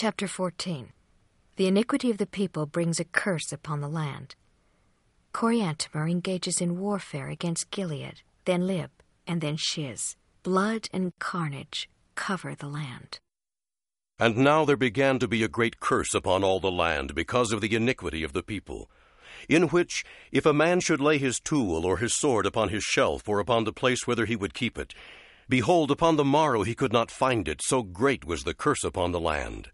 Chapter 14 The iniquity of the people brings a curse upon the land. Coriantumr engages in warfare against Gilead, then Lib, and then Shiz. Blood and carnage cover the land. And now there began to be a great curse upon all the land because of the iniquity of the people, in which, if a man should lay his tool or his sword upon his shelf or upon the place whither he would keep it, behold, upon the morrow he could not find it, so great was the curse upon the land.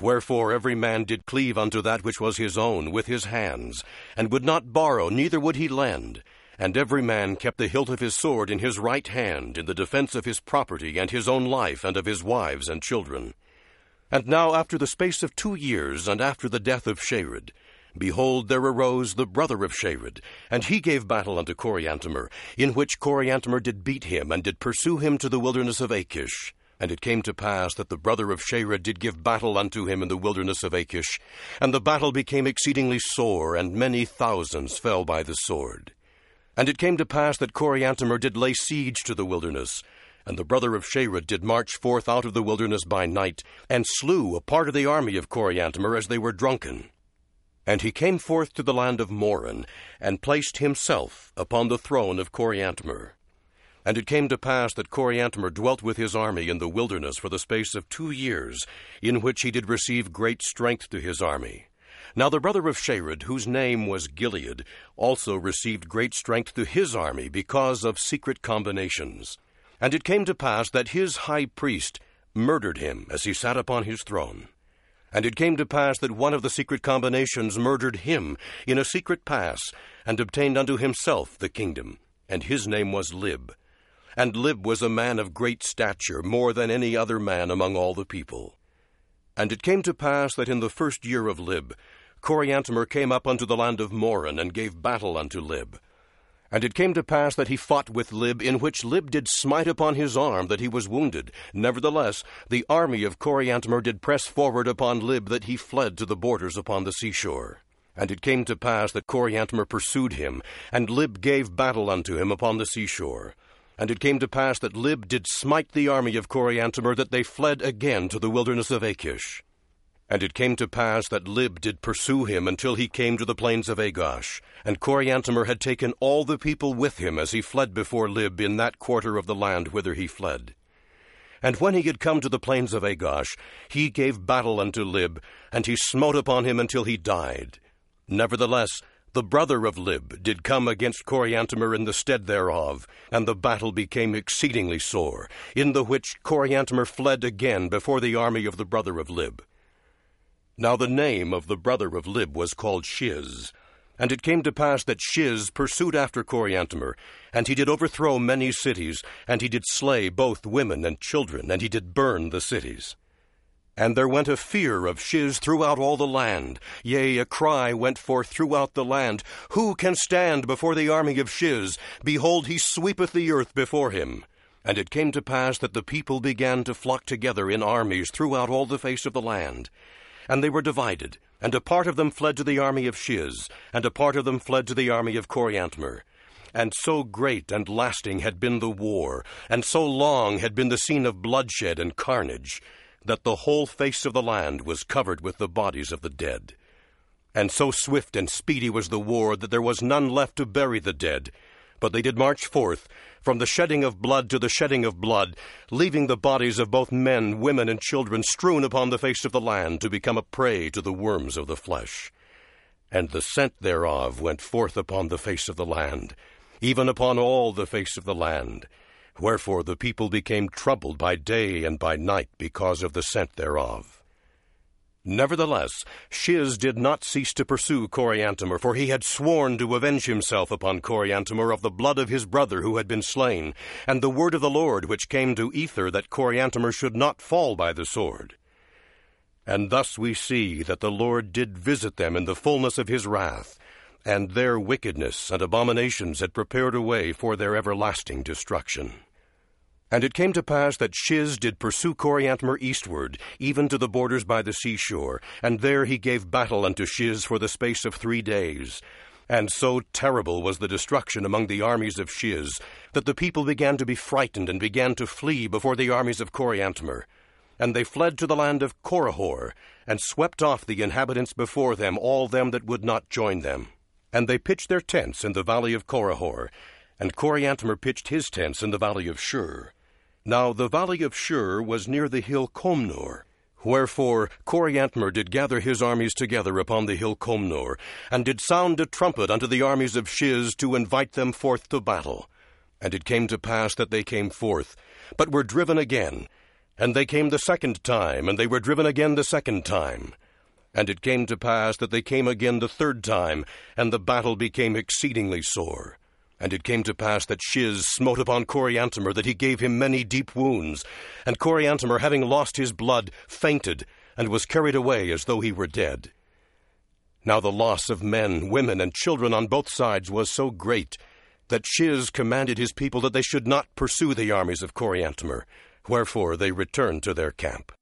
Wherefore every man did cleave unto that which was his own with his hands, and would not borrow, neither would he lend. And every man kept the hilt of his sword in his right hand, in the defense of his property, and his own life, and of his wives and children. And now, after the space of two years, and after the death of Shared, behold, there arose the brother of Shared, and he gave battle unto Coriantumr, in which Coriantumr did beat him, and did pursue him to the wilderness of Akish. And it came to pass that the brother of Shared did give battle unto him in the wilderness of Akish, and the battle became exceedingly sore, and many thousands fell by the sword. And it came to pass that Coriantumr did lay siege to the wilderness, and the brother of Shared did march forth out of the wilderness by night, and slew a part of the army of Coriantumr as they were drunken. And he came forth to the land of Moron, and placed himself upon the throne of Coriantumr. And it came to pass that Coriantumr dwelt with his army in the wilderness for the space of two years, in which he did receive great strength to his army. Now the brother of Shared, whose name was Gilead, also received great strength to his army because of secret combinations. And it came to pass that his high priest murdered him as he sat upon his throne. And it came to pass that one of the secret combinations murdered him in a secret pass, and obtained unto himself the kingdom, and his name was Lib. And Lib was a man of great stature, more than any other man among all the people. And it came to pass that in the first year of Lib, Coriantumr came up unto the land of Moron, and gave battle unto Lib. And it came to pass that he fought with Lib, in which Lib did smite upon his arm, that he was wounded. Nevertheless, the army of Coriantumr did press forward upon Lib, that he fled to the borders upon the seashore. And it came to pass that Coriantumr pursued him, and Lib gave battle unto him upon the seashore. And it came to pass that Lib did smite the army of Coriantumr, that they fled again to the wilderness of Akish. And it came to pass that Lib did pursue him until he came to the plains of Agosh. And Coriantumr had taken all the people with him as he fled before Lib in that quarter of the land whither he fled. And when he had come to the plains of Agosh, he gave battle unto Lib, and he smote upon him until he died. Nevertheless, the brother of Lib did come against Coriantumr in the stead thereof, and the battle became exceedingly sore, in the which Coriantumr fled again before the army of the brother of Lib. Now the name of the brother of Lib was called Shiz. And it came to pass that Shiz pursued after Coriantumr, and he did overthrow many cities, and he did slay both women and children, and he did burn the cities. And there went a fear of Shiz throughout all the land, yea, a cry went forth throughout the land, Who can stand before the army of Shiz? Behold, he sweepeth the earth before him. And it came to pass that the people began to flock together in armies throughout all the face of the land. And they were divided, and a part of them fled to the army of Shiz, and a part of them fled to the army of Coriantumr. And so great and lasting had been the war, and so long had been the scene of bloodshed and carnage, that the whole face of the land was covered with the bodies of the dead. And so swift and speedy was the war that there was none left to bury the dead, but they did march forth, from the shedding of blood to the shedding of blood, leaving the bodies of both men, women, and children strewn upon the face of the land to become a prey to the worms of the flesh. And the scent thereof went forth upon the face of the land, even upon all the face of the land. Wherefore the people became troubled by day and by night because of the scent thereof. Nevertheless, Shiz did not cease to pursue Coriantumr, for he had sworn to avenge himself upon Coriantumr of the blood of his brother who had been slain, and the word of the Lord which came to Ether that Coriantumr should not fall by the sword. And thus we see that the Lord did visit them in the fullness of his wrath, and their wickedness and abominations had prepared a way for their everlasting destruction. And it came to pass that Shiz did pursue Coriantumr eastward, even to the borders by the seashore, and there he gave battle unto Shiz for the space of three days. And so terrible was the destruction among the armies of Shiz, that the people began to be frightened and began to flee before the armies of Coriantumr. And they fled to the land of Corihor, and swept off the inhabitants before them, all them that would not join them. And they pitched their tents in the valley of Corihor, and Coriantumr pitched his tents in the valley of Shurr. Now the valley of Shurr was near the hill Comnor. Wherefore Coriantumr did gather his armies together upon the hill Comnor, and did sound a trumpet unto the armies of Shiz to invite them forth to battle. And it came to pass that they came forth, but were driven again. And they came the second time, and they were driven again the second time. And it came to pass that they came again the third time, and the battle became exceedingly sore. And it came to pass that Shiz smote upon Coriantumr, that he gave him many deep wounds. And Coriantumr, having lost his blood, fainted, and was carried away as though he were dead. Now the loss of men, women, and children on both sides was so great that Shiz commanded his people that they should not pursue the armies of Coriantumr. Wherefore they returned to their camp.